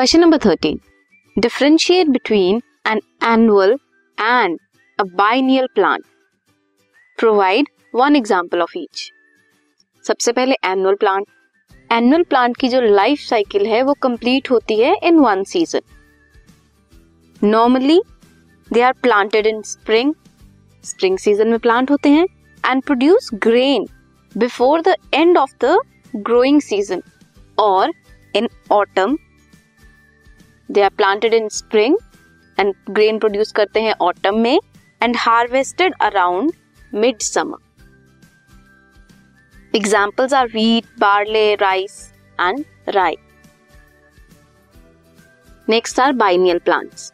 Question number 13. Differentiate between an annual and a biennial plant. Provide one example of each. सबसे पहले annual plant annual plant की जो life cycle है, वो complete होती है in one season normally they are planted in spring spring season में plant होते हैं and produce grain before the end of the growing season और in autumn they are planted in spring and grain produce करते हैं autumn में and harvested around mid summer examples are wheat barley rice and rye next are biennial plants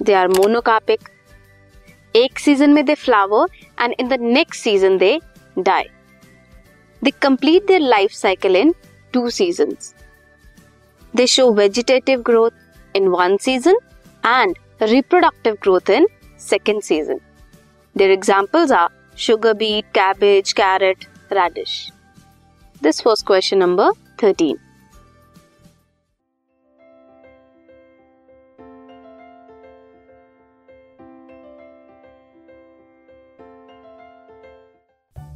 they are monocarpic एक season में they flower and in the next season they die they complete their life cycle in two seasons they show vegetative growth in one season and reproductive growth in second season. Their examples are sugar beet, cabbage, carrot, radish. This was question number 13.